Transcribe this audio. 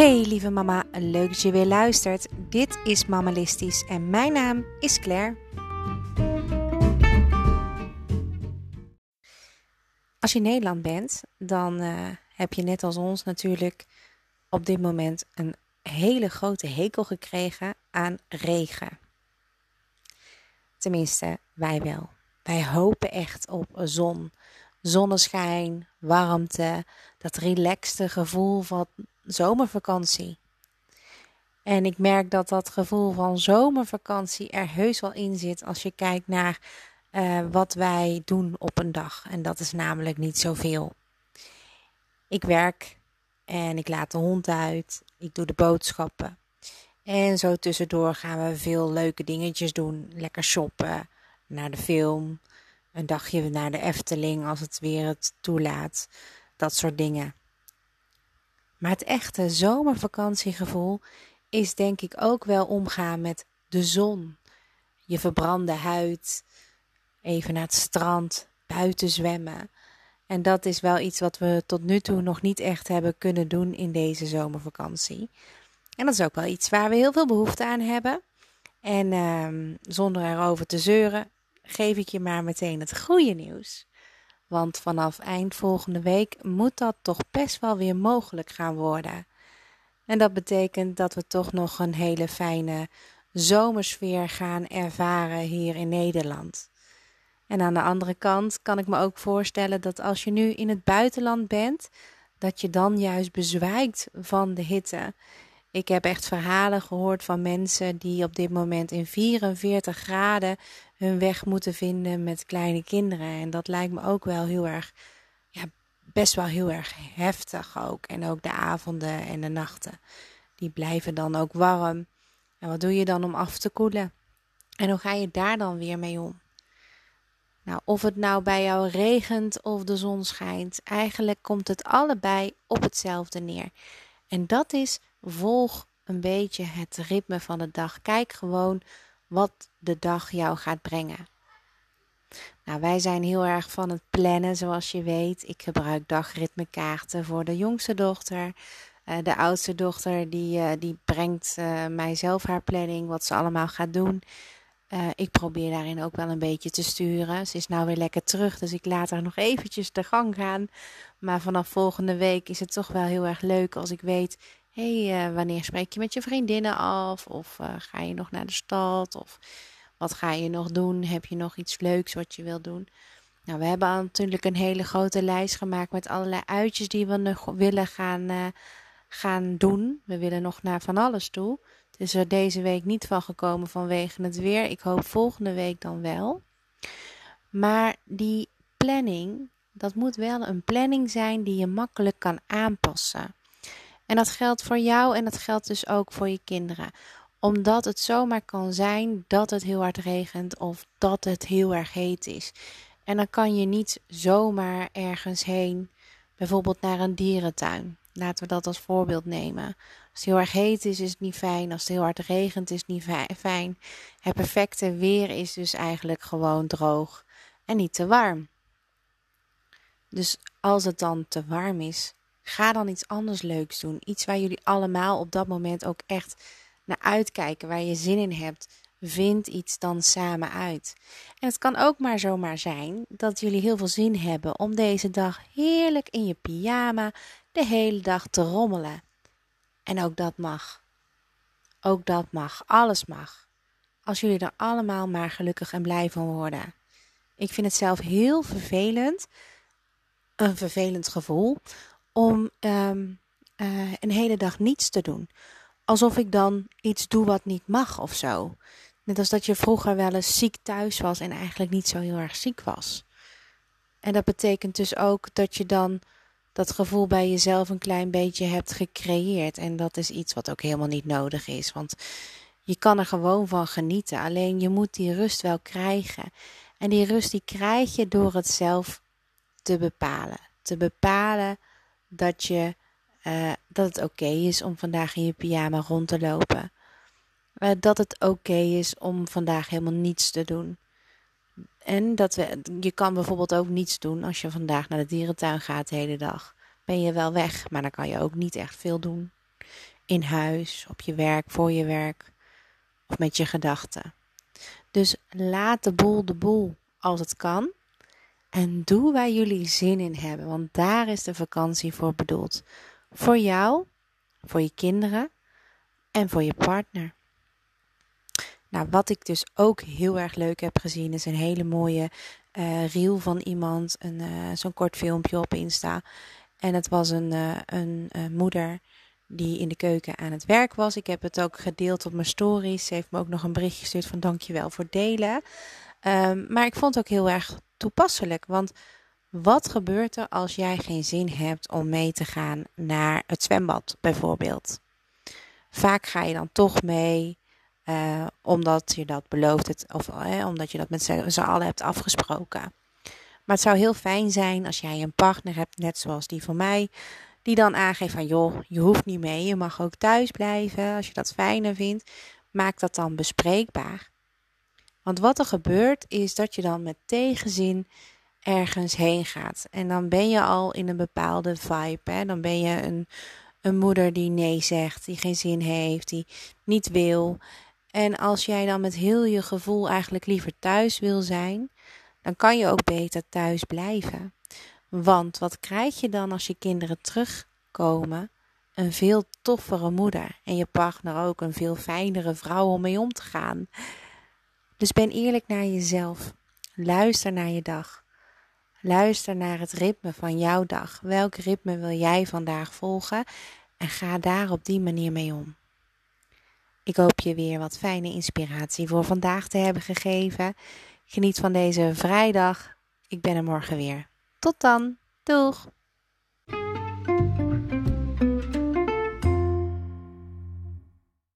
Hey lieve mama, leuk dat je weer luistert. Dit is Mammalistisch en mijn naam is Claire. Als je in Nederland bent, dan uh, heb je net als ons natuurlijk op dit moment een hele grote hekel gekregen aan regen. Tenminste, wij wel. Wij hopen echt op zon, zonneschijn, warmte, dat relaxte gevoel van zomervakantie. En ik merk dat dat gevoel van zomervakantie er heus wel in zit als je kijkt naar uh, wat wij doen op een dag. En dat is namelijk niet zoveel. Ik werk en ik laat de hond uit. Ik doe de boodschappen. En zo tussendoor gaan we veel leuke dingetjes doen. Lekker shoppen, naar de film, een dagje naar de Efteling als het weer het toelaat. Dat soort dingen. Maar het echte zomervakantiegevoel is denk ik ook wel omgaan met de zon. Je verbrande huid, even naar het strand, buiten zwemmen. En dat is wel iets wat we tot nu toe nog niet echt hebben kunnen doen in deze zomervakantie. En dat is ook wel iets waar we heel veel behoefte aan hebben. En uh, zonder erover te zeuren, geef ik je maar meteen het goede nieuws. Want vanaf eind volgende week moet dat toch best wel weer mogelijk gaan worden. En dat betekent dat we toch nog een hele fijne zomersfeer gaan ervaren hier in Nederland. En aan de andere kant kan ik me ook voorstellen dat als je nu in het buitenland bent, dat je dan juist bezwijkt van de hitte. Ik heb echt verhalen gehoord van mensen die op dit moment in 44 graden hun weg moeten vinden met kleine kinderen. En dat lijkt me ook wel heel erg, ja, best wel heel erg heftig ook. En ook de avonden en de nachten. Die blijven dan ook warm. En wat doe je dan om af te koelen? En hoe ga je daar dan weer mee om? Nou, of het nou bij jou regent of de zon schijnt, eigenlijk komt het allebei op hetzelfde neer. En dat is volg een beetje het ritme van de dag. Kijk gewoon wat de dag jou gaat brengen. Nou, wij zijn heel erg van het plannen, zoals je weet. Ik gebruik dagritmekaarten voor de jongste dochter. Uh, de oudste dochter die, uh, die brengt uh, mij zelf haar planning, wat ze allemaal gaat doen. ik probeer daarin ook wel een beetje te sturen. Ze is nou weer lekker terug, dus ik laat haar nog eventjes de gang gaan. Maar vanaf volgende week is het toch wel heel erg leuk als ik weet uh, wanneer spreek je met je vriendinnen af? Of uh, ga je nog naar de stad? Of wat ga je nog doen? Heb je nog iets leuks wat je wilt doen? Nou, we hebben natuurlijk een hele grote lijst gemaakt met allerlei uitjes die we nog willen gaan, uh, gaan doen. We willen nog naar van alles toe. Het is er deze week niet van gekomen vanwege het weer. Ik hoop volgende week dan wel. Maar die planning, dat moet wel een planning zijn die je makkelijk kan aanpassen. En dat geldt voor jou en dat geldt dus ook voor je kinderen. Omdat het zomaar kan zijn dat het heel hard regent of dat het heel erg heet is. En dan kan je niet zomaar ergens heen, bijvoorbeeld naar een dierentuin. Laten we dat als voorbeeld nemen. Als het heel erg heet is, is het niet fijn. Als het heel hard regent, is het niet fijn. Het perfecte weer is dus eigenlijk gewoon droog en niet te warm. Dus als het dan te warm is, Ga dan iets anders leuks doen. Iets waar jullie allemaal op dat moment ook echt naar uitkijken, waar je zin in hebt. Vind iets dan samen uit. En het kan ook maar zomaar zijn dat jullie heel veel zin hebben om deze dag heerlijk in je pyjama de hele dag te rommelen. En ook dat mag. Ook dat mag. Alles mag. Als jullie er allemaal maar gelukkig en blij van worden. Ik vind het zelf heel vervelend. Een vervelend gevoel om um, uh, een hele dag niets te doen. Alsof ik dan iets doe wat niet mag of zo. Net als dat je vroeger wel eens ziek thuis was en eigenlijk niet zo heel erg ziek was. En dat betekent dus ook dat je dan dat gevoel bij jezelf een klein beetje hebt gecreëerd. En dat is iets wat ook helemaal niet nodig is. Want je kan er gewoon van genieten. Alleen je moet die rust wel krijgen. En die rust die krijg je door het zelf te bepalen. Te bepalen dat, je, uh, dat het oké is om vandaag in je pyjama rond te lopen. Uh, dat het oké is om vandaag helemaal niets te doen. En dat we, je kan bijvoorbeeld ook niets doen als je vandaag naar de dierentuin gaat de hele dag. Ben je wel weg, maar dan kan je ook niet echt veel doen. in huis, op je werk, voor je werk of met je gedachten. Dus laat de boel de boel als het kan. En doe waar jullie zin in hebben, want daar is de vakantie voor bedoeld. Voor jou, voor je kinderen en voor je partner. Nou, wat ik dus ook heel erg leuk heb gezien, is een hele mooie uh, reel van iemand. Een, uh, zo'n kort filmpje op Insta. En het was een, uh, een moeder die in de keuken aan het werk was. Ik heb het ook gedeeld op mijn stories. Ze heeft me ook nog een berichtje gestuurd van dankjewel voor delen. Um, maar ik vond het ook heel erg toepasselijk. Want wat gebeurt er als jij geen zin hebt om mee te gaan naar het zwembad bijvoorbeeld? Vaak ga je dan toch mee. Uh, omdat je dat belooft, het, of uh, omdat je dat met z'n allen hebt afgesproken. Maar het zou heel fijn zijn als jij een partner hebt, net zoals die van mij, die dan aangeeft van joh, je hoeft niet mee, je mag ook thuis blijven als je dat fijner vindt. Maak dat dan bespreekbaar. Want wat er gebeurt is dat je dan met tegenzin ergens heen gaat. En dan ben je al in een bepaalde vibe. Hè? Dan ben je een, een moeder die nee zegt, die geen zin heeft, die niet wil. En als jij dan met heel je gevoel eigenlijk liever thuis wil zijn, dan kan je ook beter thuis blijven. Want wat krijg je dan als je kinderen terugkomen? Een veel toffere moeder en je partner ook een veel fijnere vrouw om mee om te gaan. Dus ben eerlijk naar jezelf. Luister naar je dag. Luister naar het ritme van jouw dag. Welk ritme wil jij vandaag volgen? En ga daar op die manier mee om. Ik hoop je weer wat fijne inspiratie voor vandaag te hebben gegeven. Geniet van deze vrijdag. Ik ben er morgen weer. Tot dan. Doeg!